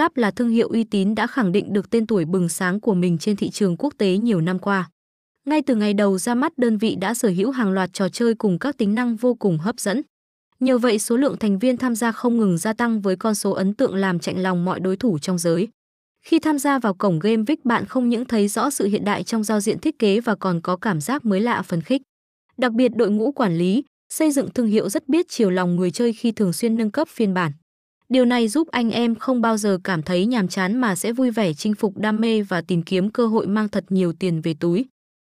Club là thương hiệu uy tín đã khẳng định được tên tuổi bừng sáng của mình trên thị trường quốc tế nhiều năm qua. Ngay từ ngày đầu ra mắt đơn vị đã sở hữu hàng loạt trò chơi cùng các tính năng vô cùng hấp dẫn. Nhờ vậy số lượng thành viên tham gia không ngừng gia tăng với con số ấn tượng làm chạnh lòng mọi đối thủ trong giới. Khi tham gia vào cổng Game Vic bạn không những thấy rõ sự hiện đại trong giao diện thiết kế và còn có cảm giác mới lạ phấn khích. Đặc biệt đội ngũ quản lý, xây dựng thương hiệu rất biết chiều lòng người chơi khi thường xuyên nâng cấp phiên bản. Điều này giúp anh em không bao giờ cảm thấy nhàm chán mà sẽ vui vẻ chinh phục đam mê và tìm kiếm cơ hội mang thật nhiều tiền về túi.